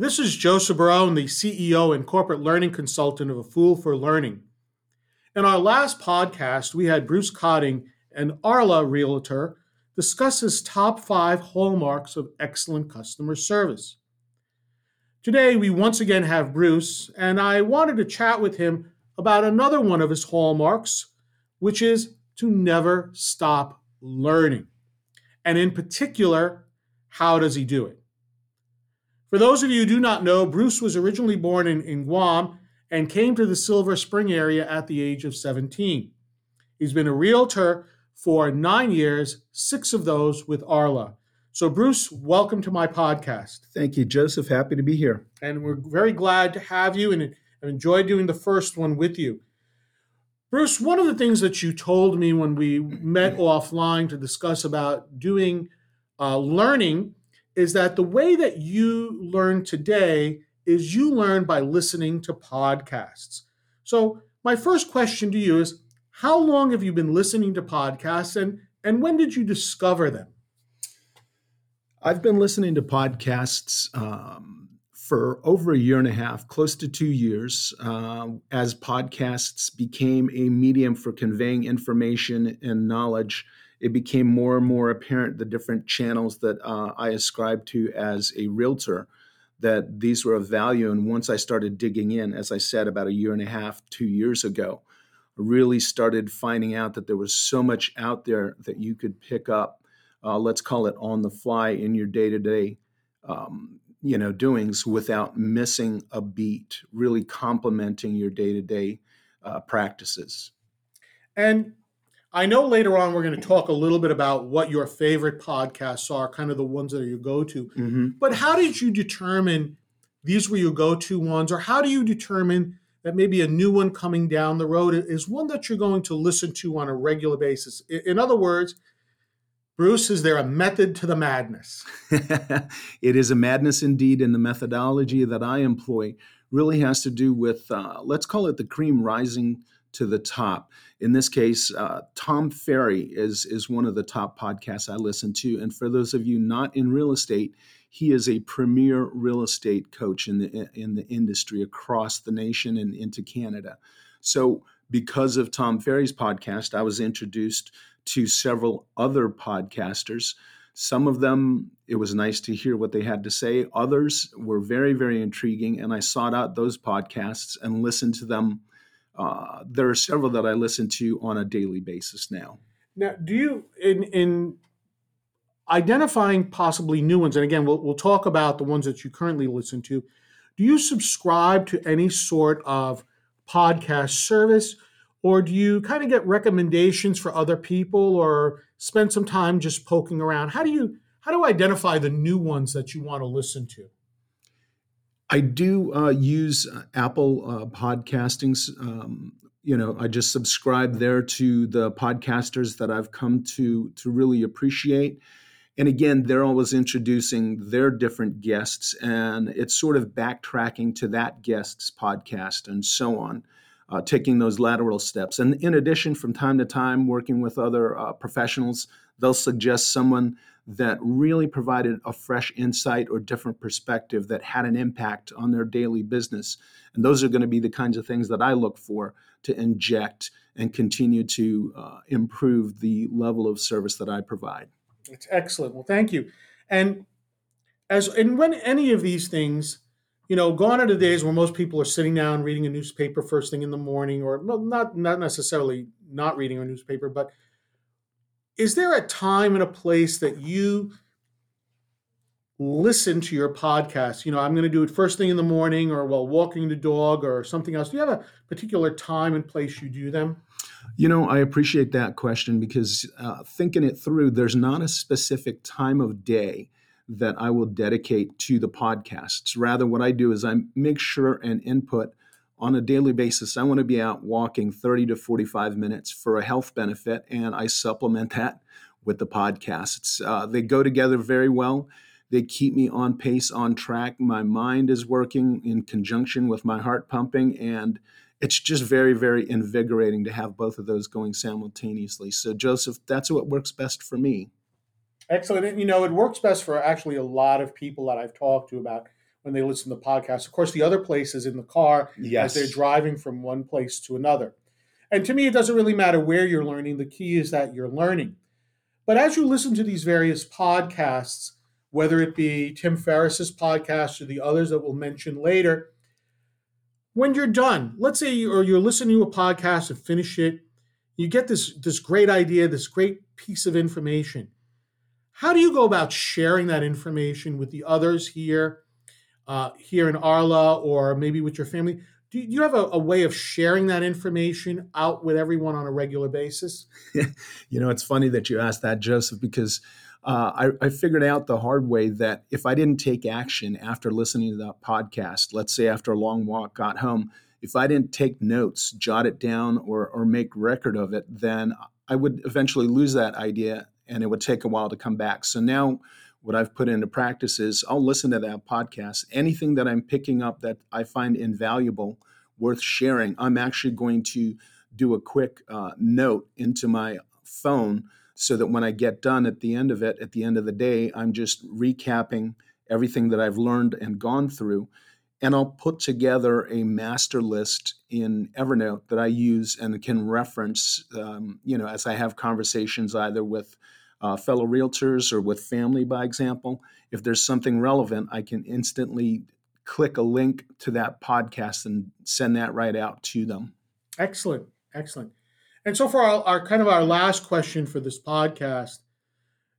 This is Joseph Barone, the CEO and corporate learning consultant of A Fool for Learning. In our last podcast, we had Bruce Cotting, an Arla realtor, discuss his top five hallmarks of excellent customer service. Today, we once again have Bruce, and I wanted to chat with him about another one of his hallmarks, which is to never stop learning. And in particular, how does he do it? For those of you who do not know, Bruce was originally born in, in Guam and came to the Silver Spring area at the age of 17. He's been a realtor for nine years, six of those with Arla. So, Bruce, welcome to my podcast. Thank you, Joseph. Happy to be here. And we're very glad to have you and, and enjoyed doing the first one with you. Bruce, one of the things that you told me when we met offline to discuss about doing uh, learning is that the way that you learn today is you learn by listening to podcasts. So, my first question to you is how long have you been listening to podcasts and, and when did you discover them? I've been listening to podcasts um, for over a year and a half, close to two years, uh, as podcasts became a medium for conveying information and knowledge it became more and more apparent the different channels that uh, I ascribed to as a realtor that these were of value. And once I started digging in, as I said, about a year and a half, two years ago, I really started finding out that there was so much out there that you could pick up. Uh, let's call it on the fly in your day to day, you know, doings without missing a beat. Really complementing your day to day practices. And I know later on we're going to talk a little bit about what your favorite podcasts are, kind of the ones that are your go to. Mm-hmm. But how did you determine these were your go to ones, or how do you determine that maybe a new one coming down the road is one that you're going to listen to on a regular basis? In other words, Bruce, is there a method to the madness? it is a madness indeed, and the methodology that I employ really has to do with, uh, let's call it the cream rising to the top. In this case, uh, Tom Ferry is is one of the top podcasts I listen to. And for those of you not in real estate, he is a premier real estate coach in the in the industry across the nation and into Canada. So, because of Tom Ferry's podcast, I was introduced to several other podcasters. Some of them, it was nice to hear what they had to say. Others were very, very intriguing, and I sought out those podcasts and listened to them uh, there are several that I listen to on a daily basis now. Now, do you in in identifying possibly new ones? And again, we'll we'll talk about the ones that you currently listen to. Do you subscribe to any sort of podcast service, or do you kind of get recommendations for other people, or spend some time just poking around? How do you how do you identify the new ones that you want to listen to? I do uh, use uh, Apple uh, podcastings. Um, you know, I just subscribe there to the podcasters that I've come to to really appreciate. And again, they're always introducing their different guests, and it's sort of backtracking to that guest's podcast and so on, uh, taking those lateral steps. And in addition, from time to time, working with other uh, professionals, they'll suggest someone that really provided a fresh insight or different perspective that had an impact on their daily business. And those are going to be the kinds of things that I look for to inject and continue to uh, improve the level of service that I provide. It's excellent. Well, thank you. And as and when any of these things, you know, gone are the days where most people are sitting down reading a newspaper first thing in the morning, or well, not not necessarily not reading a newspaper, but is there a time and a place that you listen to your podcast? You know, I'm going to do it first thing in the morning or while walking the dog or something else. Do you have a particular time and place you do them? You know, I appreciate that question because uh, thinking it through, there's not a specific time of day that I will dedicate to the podcasts. Rather, what I do is I make sure and input on a daily basis, I want to be out walking 30 to 45 minutes for a health benefit, and I supplement that with the podcasts. Uh, they go together very well. They keep me on pace, on track. My mind is working in conjunction with my heart pumping, and it's just very, very invigorating to have both of those going simultaneously. So, Joseph, that's what works best for me. Excellent. And, you know, it works best for actually a lot of people that I've talked to about when they listen to podcasts. Of course, the other place is in the car Yes. as they're driving from one place to another. And to me, it doesn't really matter where you're learning. The key is that you're learning. But as you listen to these various podcasts, whether it be Tim Ferriss's podcast or the others that we'll mention later, when you're done, let's say you, or you're listening to a podcast and finish it, you get this this great idea, this great piece of information. How do you go about sharing that information with the others here, uh, here in Arla, or maybe with your family? Do you, have a, a way of sharing that information out with everyone on a regular basis? You know, it's funny that you asked that, Joseph, because uh, I, I figured out the hard way that if I didn't take action after listening to that podcast, let's say after a long walk, got home, if I didn't take notes, jot it down, or, or make record of it, then I would eventually lose that idea and it would take a while to come back. So now, what I've put into practice is I'll listen to that podcast. Anything that I'm picking up that I find invaluable, worth sharing, I'm actually going to do a quick uh, note into my phone so that when I get done at the end of it, at the end of the day, I'm just recapping everything that I've learned and gone through. And I'll put together a master list in Evernote that I use and can reference, um, you know, as I have conversations either with uh, fellow realtors or with family, by example. If there's something relevant, I can instantly click a link to that podcast and send that right out to them. Excellent, excellent. And so for our, our kind of our last question for this podcast,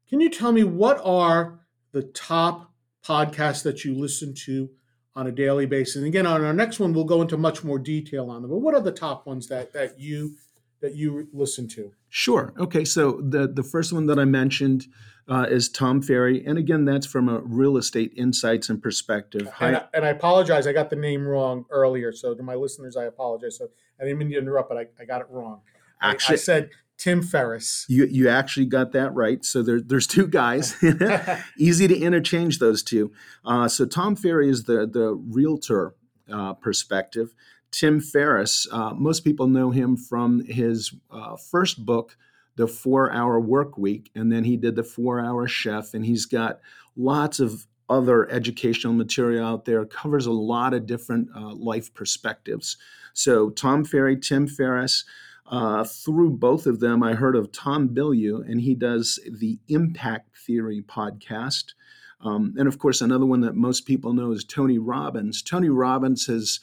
can you tell me what are the top podcasts that you listen to on a daily basis? And again, on our next one, we'll go into much more detail on them. But what are the top ones that that you that you listen to? Sure. Okay. So the the first one that I mentioned uh, is Tom Ferry, and again, that's from a real estate insights and perspective. And I, and I apologize, I got the name wrong earlier. So to my listeners, I apologize. So I didn't mean to interrupt, but I, I got it wrong. I- I, Actually- said Tim Ferriss. You you actually got that right. So there, there's two guys. Easy to interchange those two. Uh, so Tom Ferry is the the realtor uh, perspective. Tim Ferriss, uh, most people know him from his uh, first book, The Four Hour Work Week, and then he did The Four Hour Chef, and he's got lots of other educational material out there. Covers a lot of different uh, life perspectives. So Tom Ferry, Tim Ferriss. Uh, through both of them, I heard of Tom Bilyeu, and he does the Impact Theory podcast. Um, and of course, another one that most people know is Tony Robbins. Tony Robbins has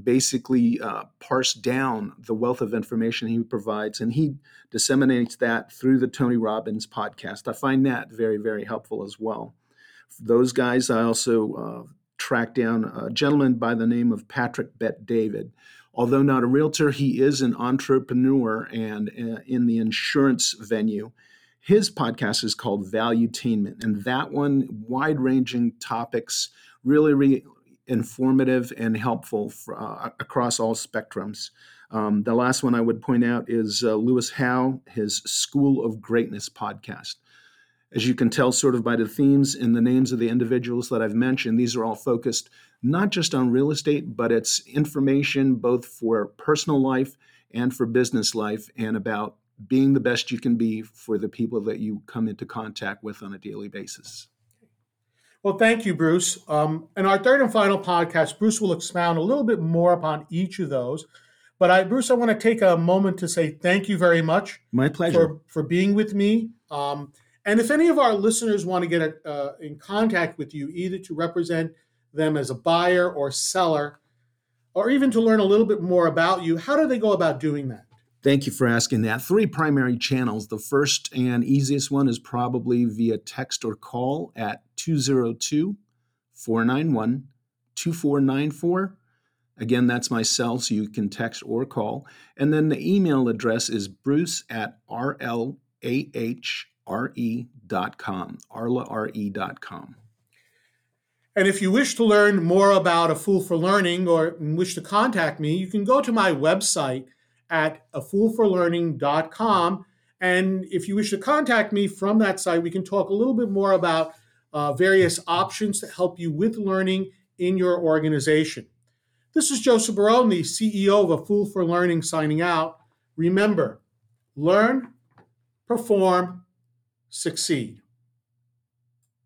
basically uh, parsed down the wealth of information he provides, and he disseminates that through the Tony Robbins podcast. I find that very, very helpful as well. Those guys, I also uh, tracked down a gentleman by the name of Patrick Bet David. Although not a realtor, he is an entrepreneur and uh, in the insurance venue. His podcast is called Valuetainment, and that one, wide ranging topics, really, really informative and helpful uh, across all spectrums. Um, the last one I would point out is uh, Lewis Howes, his School of Greatness podcast. As you can tell, sort of by the themes and the names of the individuals that I've mentioned, these are all focused not just on real estate, but it's information both for personal life and for business life and about being the best you can be for the people that you come into contact with on a daily basis. Well, thank you, Bruce. Um, in our third and final podcast, Bruce will expound a little bit more upon each of those. But I, Bruce, I want to take a moment to say thank you very much My pleasure. for, for being with me. Um, and if any of our listeners want to get uh, in contact with you, either to represent them as a buyer or seller, or even to learn a little bit more about you, how do they go about doing that? Thank you for asking that. Three primary channels. The first and easiest one is probably via text or call at 202 491 2494. Again, that's my cell, so you can text or call. And then the email address is bruce at rlahre.com, arlare.com. And if you wish to learn more about A Fool for Learning or wish to contact me, you can go to my website at afoolforlearning.com. And if you wish to contact me from that site, we can talk a little bit more about uh, various options to help you with learning in your organization. This is Joseph Barone, the CEO of A Fool for Learning, signing out. Remember, learn, perform, succeed.